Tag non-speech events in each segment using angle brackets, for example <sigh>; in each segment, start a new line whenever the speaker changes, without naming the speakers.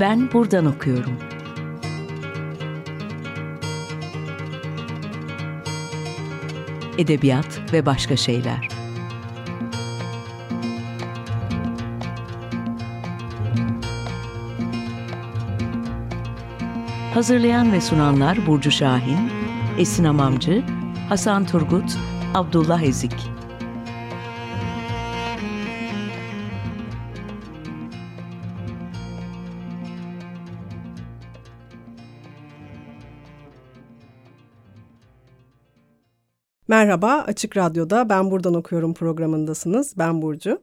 Ben buradan okuyorum. Edebiyat ve başka şeyler. Hazırlayan ve sunanlar Burcu Şahin, Esin Amamcı, Hasan Turgut, Abdullah Ezik.
Merhaba, Açık Radyo'da Ben Buradan Okuyorum programındasınız. Ben Burcu.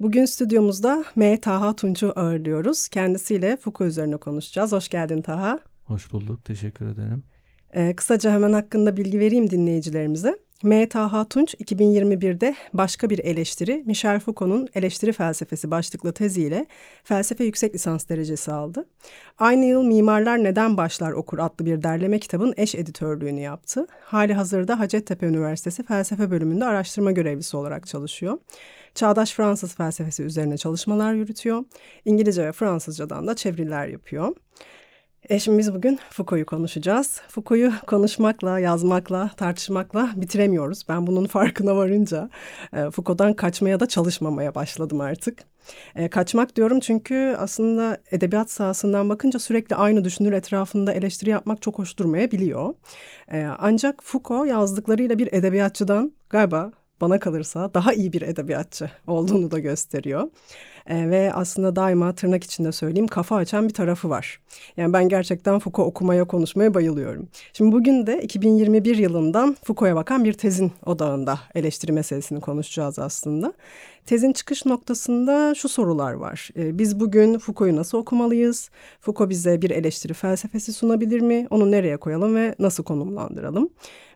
Bugün stüdyomuzda M. Taha Tunç'u ağırlıyoruz. Kendisiyle Foucault üzerine konuşacağız. Hoş geldin Taha.
Hoş bulduk, teşekkür ederim.
Ee, kısaca hemen hakkında bilgi vereyim dinleyicilerimize. M. Taha Tunç 2021'de başka bir eleştiri Michel Foucault'un eleştiri felsefesi başlıklı teziyle felsefe yüksek lisans derecesi aldı. Aynı yıl Mimarlar Neden Başlar Okur adlı bir derleme kitabın eş editörlüğünü yaptı. Hali hazırda Hacettepe Üniversitesi felsefe bölümünde araştırma görevlisi olarak çalışıyor. Çağdaş Fransız felsefesi üzerine çalışmalar yürütüyor. İngilizce ve Fransızcadan da çeviriler yapıyor. E şimdi biz bugün Foucault'u konuşacağız. Foucault'u konuşmakla, yazmakla, tartışmakla bitiremiyoruz. Ben bunun <laughs> farkına varınca e, Foucault'dan kaçmaya da çalışmamaya başladım artık. E, kaçmak diyorum çünkü aslında edebiyat sahasından bakınca sürekli aynı düşünür etrafında eleştiri yapmak çok hoş durmayabiliyor. E, ancak Foucault yazdıklarıyla bir edebiyatçıdan galiba bana kalırsa daha iyi bir edebiyatçı olduğunu da gösteriyor. E, ve aslında daima tırnak içinde söyleyeyim kafa açan bir tarafı var. Yani ben gerçekten Foucault okumaya konuşmaya bayılıyorum. Şimdi bugün de 2021 yılından Foucault'a bakan bir tezin odağında eleştiri meselesini konuşacağız aslında. Tezin çıkış noktasında şu sorular var. E, biz bugün Foucault'u nasıl okumalıyız? Foucault bize bir eleştiri felsefesi sunabilir mi? Onu nereye koyalım ve nasıl konumlandıralım?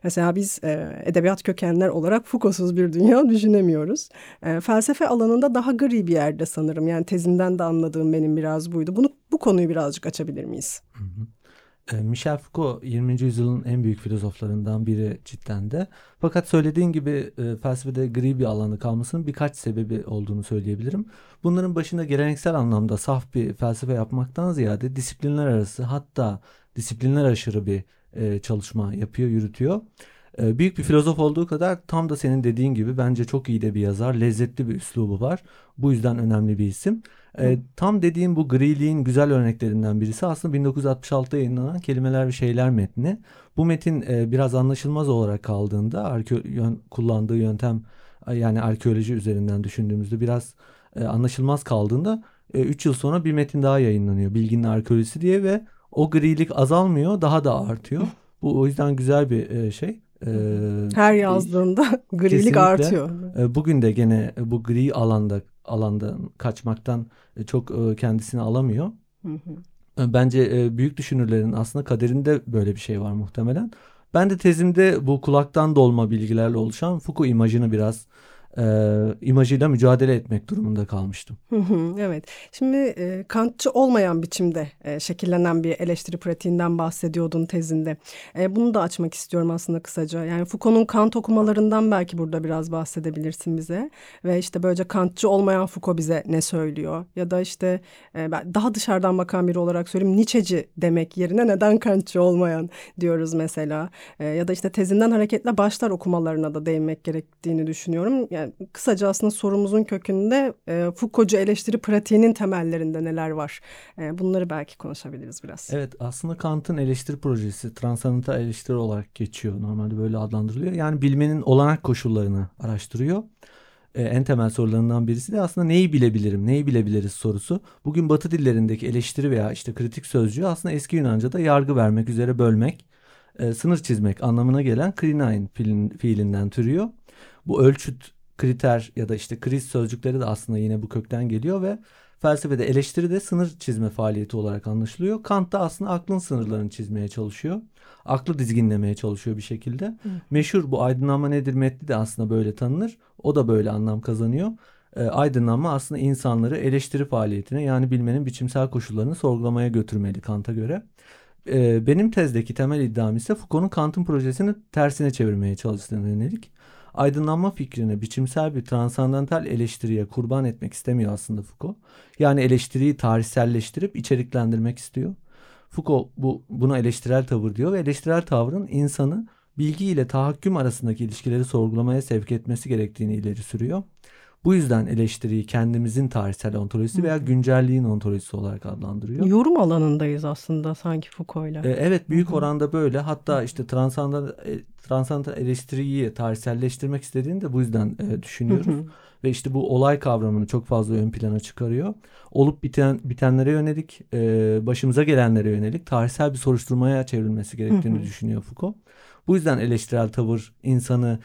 Mesela biz e, edebiyat kökenler olarak Foucault'suz bir dünya düşünemiyoruz. E, felsefe alanında daha gri bir yerde sanırım. Yani tezinden de anladığım benim biraz buydu. Bunu bu konuyu birazcık açabilir miyiz? Hı hı.
E, Michel Foucault 20. yüzyılın en büyük filozoflarından biri cidden de. Fakat söylediğin gibi e, felsefede gri bir alanı kalmasının birkaç sebebi olduğunu söyleyebilirim. Bunların başında geleneksel anlamda saf bir felsefe yapmaktan ziyade disiplinler arası hatta disiplinler aşırı bir e, çalışma yapıyor, yürütüyor. E, büyük bir filozof olduğu kadar tam da senin dediğin gibi bence çok iyi de bir yazar, lezzetli bir üslubu var. Bu yüzden önemli bir isim. E, tam dediğim bu griliğin güzel örneklerinden birisi aslında 1966'da yayınlanan Kelimeler ve Şeyler metni. Bu metin e, biraz anlaşılmaz olarak kaldığında arke yön, kullandığı yöntem yani arkeoloji üzerinden düşündüğümüzde biraz e, anlaşılmaz kaldığında 3 e, yıl sonra bir metin daha yayınlanıyor. Bilginin arkeolojisi diye ve o grilik azalmıyor daha da artıyor. Bu o yüzden güzel bir e, şey.
Her yazdığında <laughs> grilik artıyor.
Bugün de gene bu gri alanda alanda kaçmaktan e, çok e, kendisini alamıyor. Hı hı. E, bence büyük düşünürlerin aslında kaderinde böyle bir şey var muhtemelen. Ben de tezimde bu kulaktan dolma bilgilerle oluşan Foucault imajını biraz e, imajıyla mücadele etmek durumunda kalmıştım.
evet. Şimdi e, Kantçı olmayan biçimde e, şekillenen bir eleştiri pratiğinden bahsediyordun tezinde. E, bunu da açmak istiyorum aslında kısaca. Yani Foucault'un Kant okumalarından belki burada biraz bahsedebilirsin bize. Ve işte böylece Kantçı olmayan Foucault bize ne söylüyor? Ya da işte e, daha dışarıdan bakan biri olarak söyleyeyim Nietzsche'ci demek yerine neden Kantçı olmayan diyoruz mesela. E, ya da işte tezinden hareketle başlar okumalarına da değinmek gerektiğini düşünüyorum. Yani yani kısaca aslında sorumuzun kökünde e, Foucault'cu eleştiri pratiğinin temellerinde neler var? E, bunları belki konuşabiliriz biraz.
Evet aslında Kant'ın eleştiri projesi transantal eleştiri olarak geçiyor. Normalde böyle adlandırılıyor. Yani bilmenin olanak koşullarını araştırıyor. Ee, en temel sorularından birisi de aslında neyi bilebilirim, neyi bilebiliriz sorusu. Bugün Batı dillerindeki eleştiri veya işte kritik sözcüğü aslında eski Yunanca'da yargı vermek üzere bölmek, e, sınır çizmek anlamına gelen krinain fiilinden türüyor. Bu ölçüt kriter ya da işte kriz sözcükleri de aslında yine bu kökten geliyor ve felsefede eleştiri de sınır çizme faaliyeti olarak anlaşılıyor. Kant da aslında aklın sınırlarını çizmeye çalışıyor. Aklı dizginlemeye çalışıyor bir şekilde. Hı. Meşhur bu aydınlanma nedir metni de aslında böyle tanınır. O da böyle anlam kazanıyor. E, aydınlanma aslında insanları eleştiri faaliyetine yani bilmenin biçimsel koşullarını sorgulamaya götürmeli Kant'a göre. E, benim tezdeki temel iddiam ise Foucault'un Kant'ın projesini tersine çevirmeye çalıştığına yönelik. Aydınlanma fikrini biçimsel bir transandantal eleştiriye kurban etmek istemiyor aslında Foucault. Yani eleştiriyi tarihselleştirip içeriklendirmek istiyor. Foucault bu, buna eleştirel tavır diyor ve eleştirel tavrın insanı bilgi ile tahakküm arasındaki ilişkileri sorgulamaya sevk etmesi gerektiğini ileri sürüyor. Bu yüzden eleştiriyi kendimizin tarihsel ontolojisi veya güncelliğin ontolojisi olarak adlandırıyor.
Yorum alanındayız aslında sanki Foucault'la.
Ee, evet büyük oranda böyle. Hatta işte transandantal, e, transandantal eleştiriyi tarihselleştirmek istediğini de bu yüzden e, düşünüyoruz. Ve işte bu olay kavramını çok fazla ön plana çıkarıyor. Olup biten bitenlere yönelik, e, başımıza gelenlere yönelik tarihsel bir soruşturmaya çevrilmesi gerektiğini düşünüyor Foucault. Bu yüzden eleştirel tavır insanı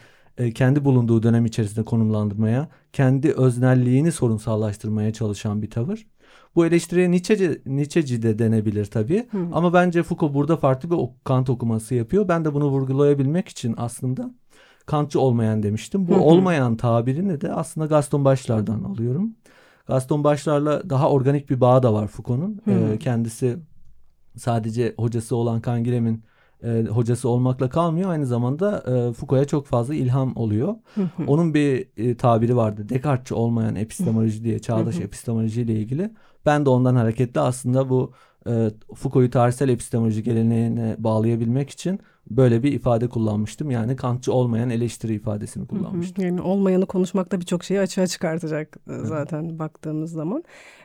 kendi bulunduğu dönem içerisinde konumlandırmaya, kendi öznelliğini sorunsallaştırmaya çalışan bir tavır. Bu eleştiriye Nietzscheci, Nietzscheci de denebilir tabii. Hı. Ama bence Foucault burada farklı bir Kant okuması yapıyor. Ben de bunu vurgulayabilmek için aslında Kantçı olmayan demiştim. Bu hı hı. olmayan tabirini de aslında Gaston Başlar'dan alıyorum. Gaston Başlar'la daha organik bir bağ da var Foucault'un. Ee, kendisi sadece hocası olan Canguilhem'in e, hocası olmakla kalmıyor. Aynı zamanda e, Foucault'a çok fazla ilham oluyor. Onun bir e, tabiri vardı. Descartes'çi olmayan epistemoloji diye, çağdaş epistemoloji ile ilgili. Ben de ondan hareketle aslında bu e, Foucault'u tarihsel epistemoloji geleneğine bağlayabilmek için böyle bir ifade kullanmıştım. Yani Kantçı olmayan eleştiri ifadesini kullanmıştım.
Yani olmayanı konuşmakta birçok şeyi açığa çıkartacak e, zaten evet. baktığımız zaman.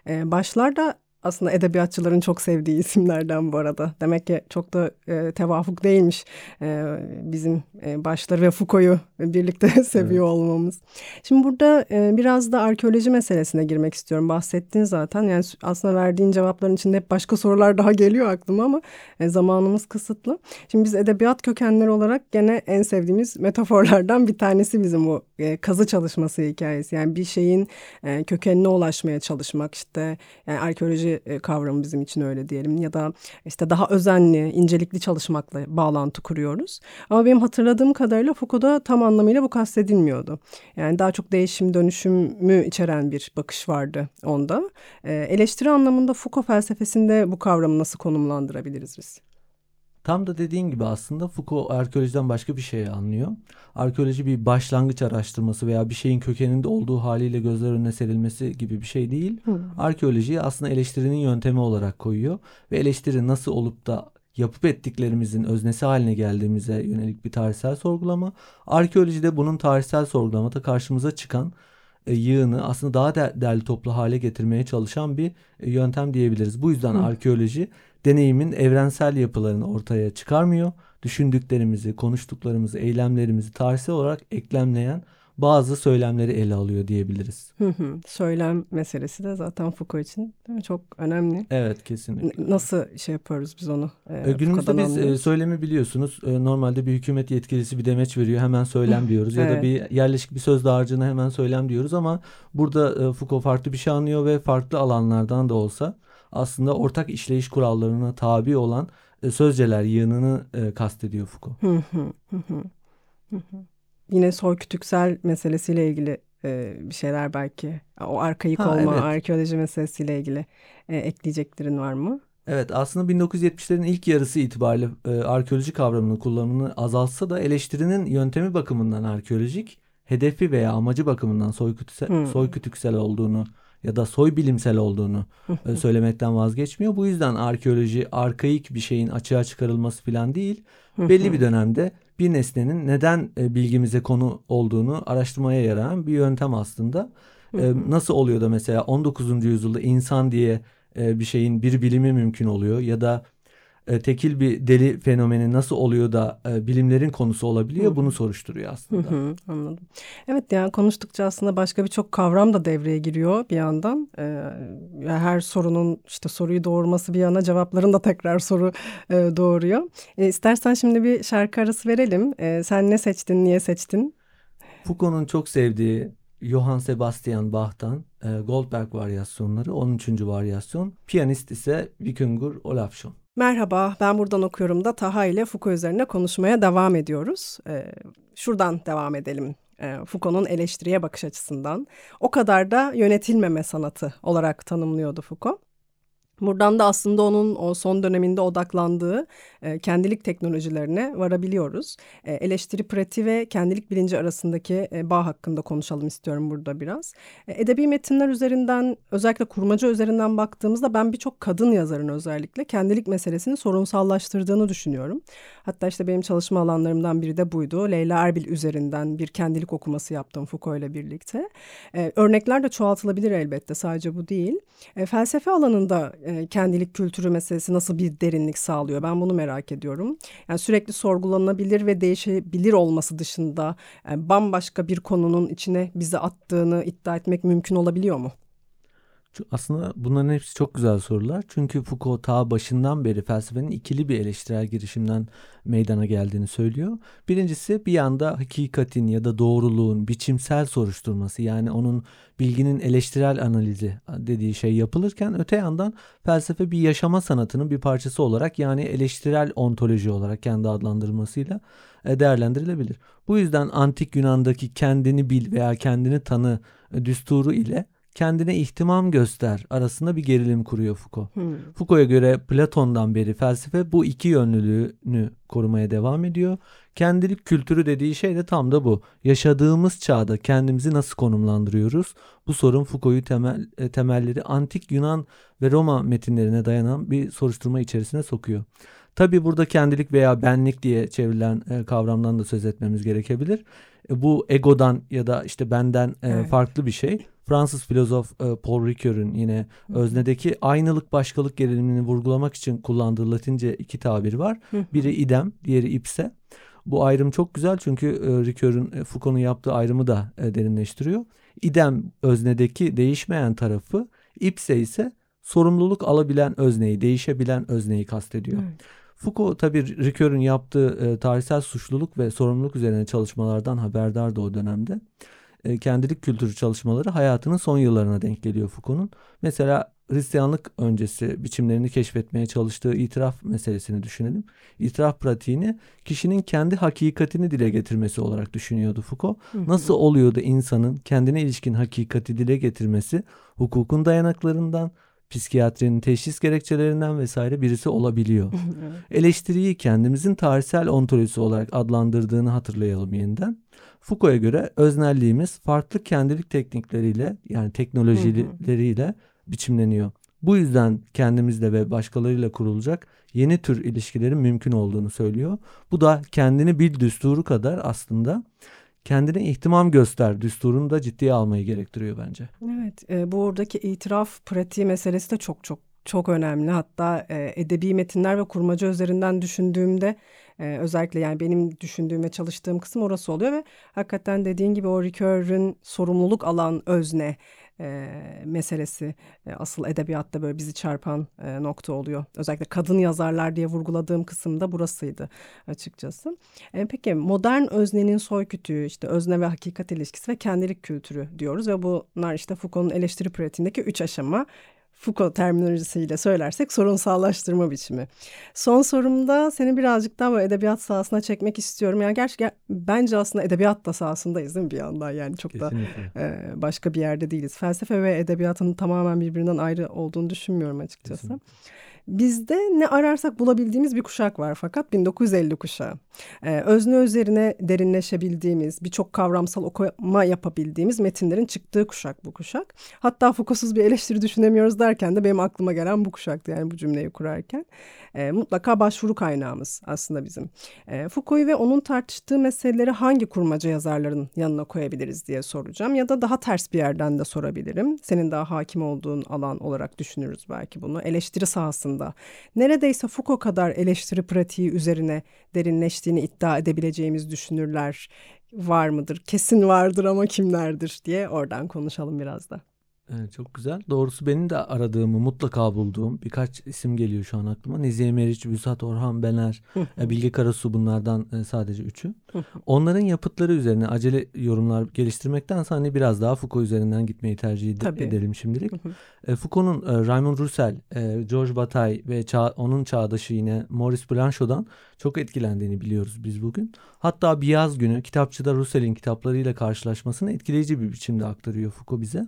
Ee, başlarda aslında edebiyatçıların çok sevdiği isimlerden bu arada. Demek ki çok da e, tevafuk değilmiş e, bizim e, başları ve Foucault'u birlikte <laughs> seviyor evet. olmamız. Şimdi burada e, biraz da arkeoloji meselesine girmek istiyorum. Bahsettin zaten. Yani aslında verdiğin cevapların içinde hep başka sorular daha geliyor aklıma ama e, zamanımız kısıtlı. Şimdi biz edebiyat kökenleri olarak gene en sevdiğimiz metaforlardan bir tanesi bizim bu e, kazı çalışması hikayesi. Yani bir şeyin e, kökenine ulaşmaya çalışmak işte yani arkeoloji e, kavramı bizim için öyle diyelim ya da işte daha özenli, incelikli çalışmakla bağlantı kuruyoruz. Ama benim hatırladığım kadarıyla Foucault'da tam anlamıyla bu kastedilmiyordu. Yani daha çok değişim, dönüşümü içeren bir bakış vardı onda. E, eleştiri anlamında Foucault felsefesinde bu kavramı nasıl konumlandırabiliriz biz?
Tam da dediğin gibi aslında Foucault arkeolojiden başka bir şey anlıyor. Arkeoloji bir başlangıç araştırması veya bir şeyin kökeninde olduğu haliyle gözler önüne serilmesi gibi bir şey değil. Hı. Arkeolojiyi aslında eleştirinin yöntemi olarak koyuyor ve eleştiri nasıl olup da yapıp ettiklerimizin öznesi haline geldiğimize yönelik bir tarihsel sorgulama. Arkeolojide bunun tarihsel sorgulamada karşımıza çıkan e, yığını aslında daha değerli toplu hale getirmeye çalışan bir e, yöntem diyebiliriz. Bu yüzden Hı. arkeoloji deneyimin evrensel yapılarını ortaya çıkarmıyor. Düşündüklerimizi, konuştuklarımızı, eylemlerimizi tarihsel olarak eklemleyen bazı söylemleri ele alıyor diyebiliriz.
Hı hı. Söylem meselesi de zaten Foucault için değil mi? çok önemli.
Evet kesinlikle.
Nasıl şey yapıyoruz biz onu?
E, Günümüzde biz anlıyoruz. söylemi biliyorsunuz. E, normalde bir hükümet yetkilisi bir demeç veriyor hemen söylem diyoruz. evet. Ya da bir yerleşik bir söz dağarcığına hemen söylem diyoruz ama burada e, Foucault farklı bir şey anlıyor ve farklı alanlardan da olsa aslında ortak işleyiş kurallarına tabi olan e, sözceler yığınını e, kastediyor Foucault.
Yine soy kütüksel meselesiyle ilgili e, bir şeyler belki o arkaik ha, olma evet. arkeoloji meselesiyle ilgili e, ekleyeceklerin var mı?
Evet aslında 1970'lerin ilk yarısı itibariyle e, arkeoloji kavramının kullanımını azaltsa da eleştirinin yöntemi bakımından arkeolojik, hedefi veya amacı bakımından soykütüksel, hmm. soykütüksel olduğunu ya da soy bilimsel olduğunu e, söylemekten vazgeçmiyor. Bu yüzden arkeoloji arkaik bir şeyin açığa çıkarılması falan değil. Belli bir dönemde bir nesnenin neden e, bilgimize konu olduğunu araştırmaya yarayan bir yöntem aslında. E, nasıl oluyor da mesela 19. yüzyılda insan diye bir şeyin bir bilimi mümkün oluyor ya da e, tekil bir deli fenomeni nasıl oluyor da e, bilimlerin konusu olabiliyor Hı. bunu soruşturuyor aslında.
Hı hı, anladım. Evet yani konuştukça aslında başka birçok kavram da devreye giriyor bir yandan. E, her sorunun işte soruyu doğurması bir yana cevapların da tekrar soru e, doğuruyor. E, istersen şimdi bir şarkı arası verelim. E, sen ne seçtin, niye seçtin?
Foucault'un çok sevdiği Johann Sebastian Bach'tan e, Goldberg varyasyonları 13. varyasyon. Piyanist ise Vikingur Olafsson.
Merhaba, ben buradan okuyorum da Taha ile Foucault üzerine konuşmaya devam ediyoruz. Ee, şuradan devam edelim. Ee, Foucault'un eleştiriye bakış açısından. O kadar da yönetilmeme sanatı olarak tanımlıyordu Foucault. Buradan da aslında onun o son döneminde odaklandığı e, kendilik teknolojilerine varabiliyoruz. E, eleştiri pratiği ve kendilik bilinci arasındaki e, bağ hakkında konuşalım istiyorum burada biraz. E, edebi metinler üzerinden özellikle kurmaca üzerinden baktığımızda ben birçok kadın yazarın özellikle kendilik meselesini sorunsallaştırdığını düşünüyorum. Hatta işte benim çalışma alanlarımdan biri de buydu. Leyla Erbil üzerinden bir kendilik okuması yaptım Foucault ile birlikte. E, örnekler de çoğaltılabilir elbette sadece bu değil. E, felsefe alanında e, kendilik kültürü meselesi nasıl bir derinlik sağlıyor? Ben bunu merak ediyorum. Yani sürekli sorgulanabilir ve değişebilir olması dışında yani e, bambaşka bir konunun içine bizi attığını iddia etmek mümkün olabiliyor mu?
Aslında bunların hepsi çok güzel sorular. Çünkü Foucault ta başından beri felsefenin ikili bir eleştirel girişimden meydana geldiğini söylüyor. Birincisi bir yanda hakikatin ya da doğruluğun biçimsel soruşturması yani onun bilginin eleştirel analizi dediği şey yapılırken öte yandan felsefe bir yaşama sanatının bir parçası olarak yani eleştirel ontoloji olarak kendi adlandırılmasıyla e, değerlendirilebilir. Bu yüzden antik Yunan'daki kendini bil veya kendini tanı e, düsturu ile kendine ihtimam göster arasında bir gerilim kuruyor Foucault. Hmm. Foucault'a göre Platon'dan beri felsefe bu iki yönlülüğünü korumaya devam ediyor. Kendilik kültürü dediği şey de tam da bu. Yaşadığımız çağda kendimizi nasıl konumlandırıyoruz? Bu sorun Foucault'u temel, e, temelleri antik Yunan ve Roma metinlerine dayanan bir soruşturma içerisine sokuyor. Tabi burada kendilik veya benlik diye çevrilen e, kavramdan da söz etmemiz gerekebilir. E, bu egodan ya da işte benden evet. farklı bir şey. Fransız filozof e, Paul Ricoeur'ün yine öznedeki aynılık başkalık gerilimini vurgulamak için kullandığı Latince iki tabir var. Biri idem, diğeri ipse. Bu ayrım çok güzel çünkü e, Ricoeur'ün e, Foucault'un yaptığı ayrımı da e, derinleştiriyor. İdem öznedeki değişmeyen tarafı, ipse ise sorumluluk alabilen özneyi, değişebilen özneyi kastediyor. Evet. Foucault tabii Ricoeur'ün yaptığı e, tarihsel suçluluk ve sorumluluk üzerine çalışmalardan haberdardı o dönemde. E, kendilik kültürü çalışmaları hayatının son yıllarına denk geliyor Foucault'un. Mesela Hristiyanlık öncesi biçimlerini keşfetmeye çalıştığı itiraf meselesini düşünelim. İtiraf pratiğini kişinin kendi hakikatini dile getirmesi olarak düşünüyordu Foucault. Nasıl oluyordu insanın kendine ilişkin hakikati dile getirmesi hukukun dayanaklarından, psikiyatrinin teşhis gerekçelerinden vesaire birisi olabiliyor. <laughs> Eleştiriyi kendimizin tarihsel ontolojisi olarak adlandırdığını hatırlayalım yeniden. Foucault'a göre öznelliğimiz farklı kendilik teknikleriyle yani teknolojileriyle biçimleniyor. Bu yüzden kendimizle ve başkalarıyla kurulacak yeni tür ilişkilerin mümkün olduğunu söylüyor. Bu da kendini bil düsturu kadar aslında kendine ihtimam göster düsturunu da ciddiye almayı gerektiriyor bence.
Evet e, bu oradaki itiraf pratiği meselesi de çok çok çok önemli. Hatta e, edebi metinler ve kurmaca üzerinden düşündüğümde e, özellikle yani benim düşündüğüm ve çalıştığım kısım orası oluyor ve hakikaten dediğin gibi o Ricoeur'ün sorumluluk alan özne e, meselesi e, asıl edebiyatta böyle bizi çarpan e, nokta oluyor. Özellikle kadın yazarlar diye vurguladığım kısım da burasıydı açıkçası. E, peki modern öznenin soykütüğü işte özne ve hakikat ilişkisi ve kendilik kültürü diyoruz ve bunlar işte Foucault'un eleştiri pratiğindeki üç aşama Foucault terminolojisiyle söylersek sorunsallaştırma biçimi. Son sorumda seni birazcık daha böyle edebiyat sahasına çekmek istiyorum. Yani gerçi bence aslında edebiyat da sahasındayız değil mi bir yandan? Yani çok Kesinlikle. da e, başka bir yerde değiliz. Felsefe ve edebiyatın tamamen birbirinden ayrı olduğunu düşünmüyorum açıkçası. Kesinlikle. Bizde ne ararsak bulabildiğimiz bir kuşak var fakat 1950 kuşağı. Ee, özne üzerine derinleşebildiğimiz, birçok kavramsal okuma yapabildiğimiz metinlerin çıktığı kuşak bu kuşak. Hatta Foucault'suz bir eleştiri düşünemiyoruz derken de benim aklıma gelen bu kuşaktı yani bu cümleyi kurarken. Ee, mutlaka başvuru kaynağımız aslında bizim. Ee, Foucault'u ve onun tartıştığı meseleleri hangi kurmaca yazarların yanına koyabiliriz diye soracağım. Ya da daha ters bir yerden de sorabilirim. Senin daha hakim olduğun alan olarak düşünürüz belki bunu. Eleştiri sahasında aslında. Neredeyse Foucault kadar eleştiri pratiği üzerine derinleştiğini iddia edebileceğimiz düşünürler var mıdır? Kesin vardır ama kimlerdir diye oradan konuşalım biraz da.
Evet, çok güzel. Doğrusu benim de aradığımı mutlaka bulduğum birkaç isim geliyor şu an aklıma. Nezihe Meriç, Büsat Orhan Bener, Bilge Karasu bunlardan e, sadece üçü. Onların yapıtları üzerine acele yorumlar geliştirmekten hani biraz daha Foucault üzerinden gitmeyi tercih Tabii. edelim şimdilik. e, Foucault'un e, Raymond Roussel, George Bataille ve çağ, onun çağdaşı yine Maurice Blanchot'dan çok etkilendiğini biliyoruz biz bugün. Hatta bir yaz günü kitapçıda Roussell'in kitaplarıyla karşılaşmasını etkileyici bir biçimde aktarıyor Foucault bize.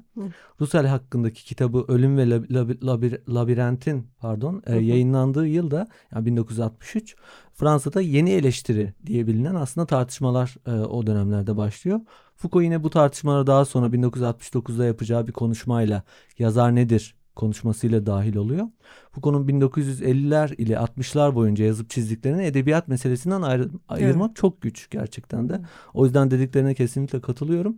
Husserl hakkındaki kitabı Ölüm ve Labir Labirentin pardon e, yayınlandığı yılda yani 1963 Fransa'da yeni eleştiri diye bilinen aslında tartışmalar e, o dönemlerde başlıyor. Foucault yine bu tartışmalara daha sonra 1969'da yapacağı bir konuşmayla yazar nedir konuşmasıyla dahil oluyor. Foucault'un 1950'ler ile 60'lar boyunca yazıp çizdiklerini edebiyat meselesinden ayırmak evet. çok güç gerçekten de. O yüzden dediklerine kesinlikle katılıyorum.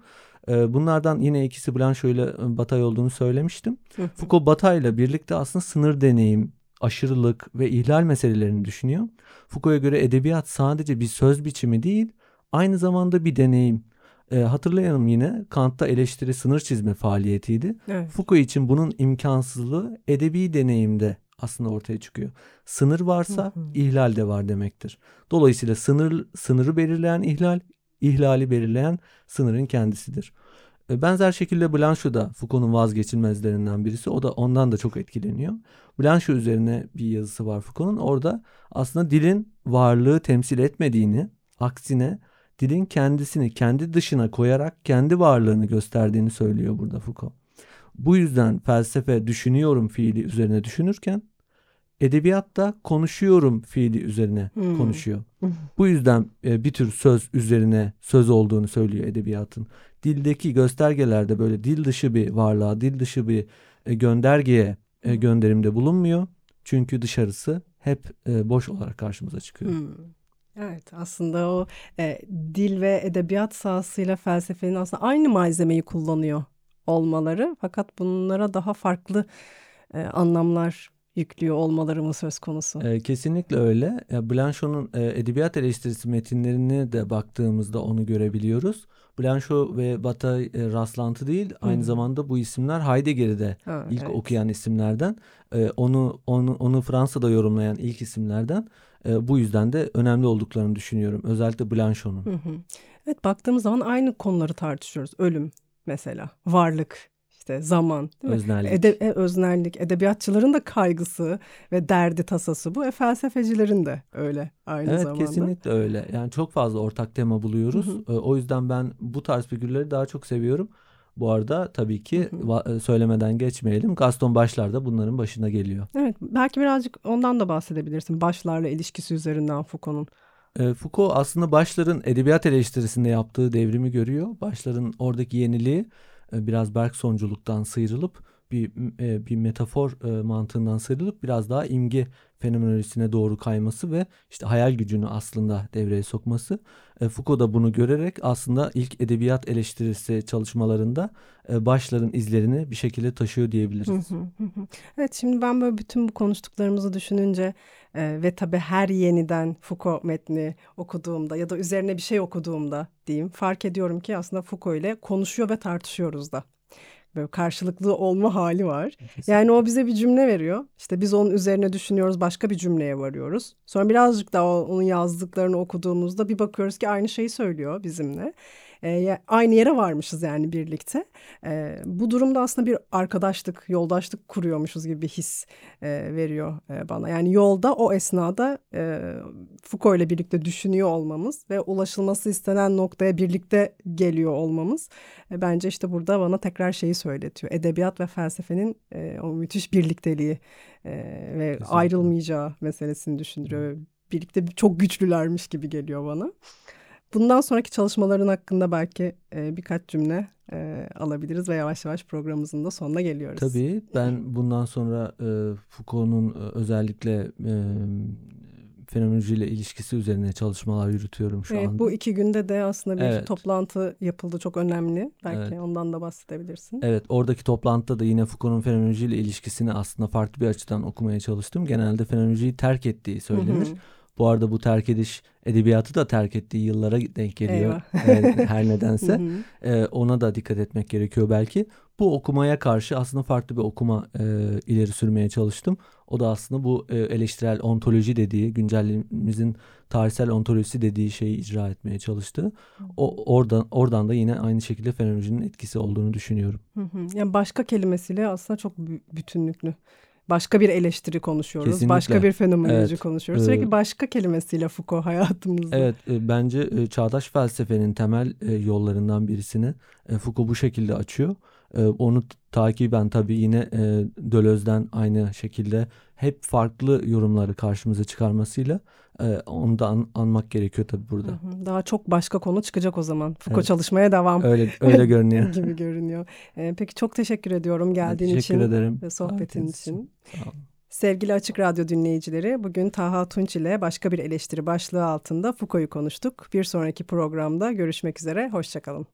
Ee, bunlardan yine ikisi Blanchot ile Bataille olduğunu söylemiştim. Foucault Bataille ile birlikte aslında sınır deneyim, aşırılık ve ihlal meselelerini düşünüyor. Foucault'a göre edebiyat sadece bir söz biçimi değil, aynı zamanda bir deneyim. E, hatırlayalım yine Kant'ta eleştiri sınır çizme faaliyetiydi. Evet. Foucault için bunun imkansızlığı edebi deneyimde aslında ortaya çıkıyor. Sınır varsa hı hı. ihlal de var demektir. Dolayısıyla sınır sınırı belirleyen ihlal, ihlali belirleyen sınırın kendisidir. E, benzer şekilde Blanchot da Foucault'un vazgeçilmezlerinden birisi. O da ondan da çok etkileniyor. Blanchot üzerine bir yazısı var Foucault'un. Orada aslında dilin varlığı temsil etmediğini, aksine dilin kendisini kendi dışına koyarak kendi varlığını gösterdiğini söylüyor burada Foucault. Bu yüzden felsefe düşünüyorum fiili üzerine düşünürken edebiyatta konuşuyorum fiili üzerine hmm. konuşuyor. Bu yüzden e, bir tür söz üzerine söz olduğunu söylüyor edebiyatın. Dildeki göstergelerde böyle dil dışı bir varlığa, dil dışı bir e, göndergeye e, gönderimde bulunmuyor. Çünkü dışarısı hep e, boş olarak karşımıza çıkıyor. Hmm.
Evet aslında o e, dil ve edebiyat sahasıyla felsefenin aslında aynı malzemeyi kullanıyor olmaları fakat bunlara daha farklı e, anlamlar yüklüyor olmaları mı söz konusu?
E, kesinlikle öyle. Blanchot'un e, edebiyat eleştirisi metinlerine de baktığımızda onu görebiliyoruz. Blanchot ve Bata e, rastlantı değil. Hı. Aynı zamanda bu isimler Heidegger'i de ha, ilk evet. okuyan isimlerden. E, onu onu onu Fransa'da yorumlayan ilk isimlerden. E, bu yüzden de önemli olduklarını düşünüyorum. Özellikle Blanchot'un.
Evet baktığımız zaman aynı konuları tartışıyoruz. Ölüm mesela, varlık, işte zaman, değil mi? Öznellik. Ede, e, öznellik, edebiyatçıların da kaygısı ve derdi tasası bu. E, felsefecilerin de öyle aynı
evet,
zamanda.
Evet kesinlikle öyle. Yani çok fazla ortak tema buluyoruz. Hı hı. E, o yüzden ben bu tarz figürleri daha çok seviyorum. Bu arada tabii ki hı hı. söylemeden geçmeyelim. Gaston Başlar da bunların başına geliyor.
Evet belki birazcık ondan da bahsedebilirsin. Başlarla ilişkisi üzerinden Foucault'un.
E, Foucault aslında Başlar'ın edebiyat eleştirisinde yaptığı devrimi görüyor. Başlar'ın oradaki yeniliği e, biraz Bergsonculuktan sıyrılıp bir e, bir metafor e, mantığından sıyrılıp biraz daha imge fenomenolojisine doğru kayması ve işte hayal gücünü aslında devreye sokması. E, Foucault da bunu görerek aslında ilk edebiyat eleştirisi çalışmalarında e, başların izlerini bir şekilde taşıyor diyebiliriz.
evet şimdi ben böyle bütün bu konuştuklarımızı düşününce e, ve tabii her yeniden Foucault metni okuduğumda ya da üzerine bir şey okuduğumda diyeyim fark ediyorum ki aslında Foucault ile konuşuyor ve tartışıyoruz da böyle karşılıklı olma hali var. Kesinlikle. Yani o bize bir cümle veriyor. İşte biz onun üzerine düşünüyoruz, başka bir cümleye varıyoruz. Sonra birazcık daha onun yazdıklarını okuduğumuzda bir bakıyoruz ki aynı şeyi söylüyor bizimle e, aynı yere varmışız yani birlikte. E, bu durumda aslında bir arkadaşlık, yoldaşlık kuruyormuşuz gibi bir his e, veriyor e, bana. Yani yolda o esnada e, Foucault ile birlikte düşünüyor olmamız ve ulaşılması istenen noktaya birlikte geliyor olmamız e, bence işte burada bana tekrar şeyi söyletiyor. Edebiyat ve felsefenin e, o müthiş birlikteliği e, ve Kesinlikle. ayrılmayacağı meselesini düşündürüyor. Birlikte çok güçlülermiş gibi geliyor bana. Bundan sonraki çalışmaların hakkında belki e, birkaç cümle e, alabiliriz ve yavaş yavaş programımızın da sonuna geliyoruz.
Tabii ben <laughs> bundan sonra e, Foucault'un e, özellikle e, fenomenolojiyle ilişkisi üzerine çalışmalar yürütüyorum şu
evet,
anda.
Bu iki günde de aslında bir evet. toplantı yapıldı çok önemli. Belki evet. ondan da bahsedebilirsin.
Evet oradaki toplantıda da yine Foucault'un fenomenolojiyle ilişkisini aslında farklı bir açıdan okumaya çalıştım. Genelde fenomenolojiyi terk ettiği söylenir. Hı hı. Bu arada bu terk ediş edebiyatı da terk ettiği yıllara denk geliyor. e, her nedense. <laughs> e, ona da dikkat etmek gerekiyor belki. Bu okumaya karşı aslında farklı bir okuma e, ileri sürmeye çalıştım. O da aslında bu e, eleştirel ontoloji dediği, güncelliğimizin tarihsel ontolojisi dediği şeyi icra etmeye çalıştı. O oradan oradan da yine aynı şekilde fenomenolojinin etkisi olduğunu düşünüyorum.
Yani başka kelimesiyle aslında çok bütünlüklü başka bir eleştiri konuşuyoruz.
Kesinlikle.
Başka bir fenomenoloji
Evet.
konuşuyoruz. Sürekli
Ee,
başka kelimesiyle Foucault hayatımızda.
Evet, e, bence e, çağdaş felsefenin temel e, yollarından birisini e, Foucault bu şekilde açıyor. E, onu takiben tabii yine e, Deleuze'den aynı şekilde hep farklı yorumları karşımıza çıkarmasıyla e, onu da an- anmak gerekiyor tabii burada.
Hı hı. Daha çok başka konu çıkacak o zaman. Foucault
Evet.
çalışmaya devam
Öyle öyle <laughs> görünüyor.
gibi görünüyor. Ee, peki çok teşekkür ediyorum geldiğin
Teşekkür
için
ederim.
ve sohbetin
Davetiniz
için.
Sağ olun.
Sevgili Açık Radyo dinleyicileri, bugün Taha Tunç ile başka bir eleştiri başlığı altında Foucault'u konuştuk. Bir sonraki programda görüşmek üzere, hoşçakalın.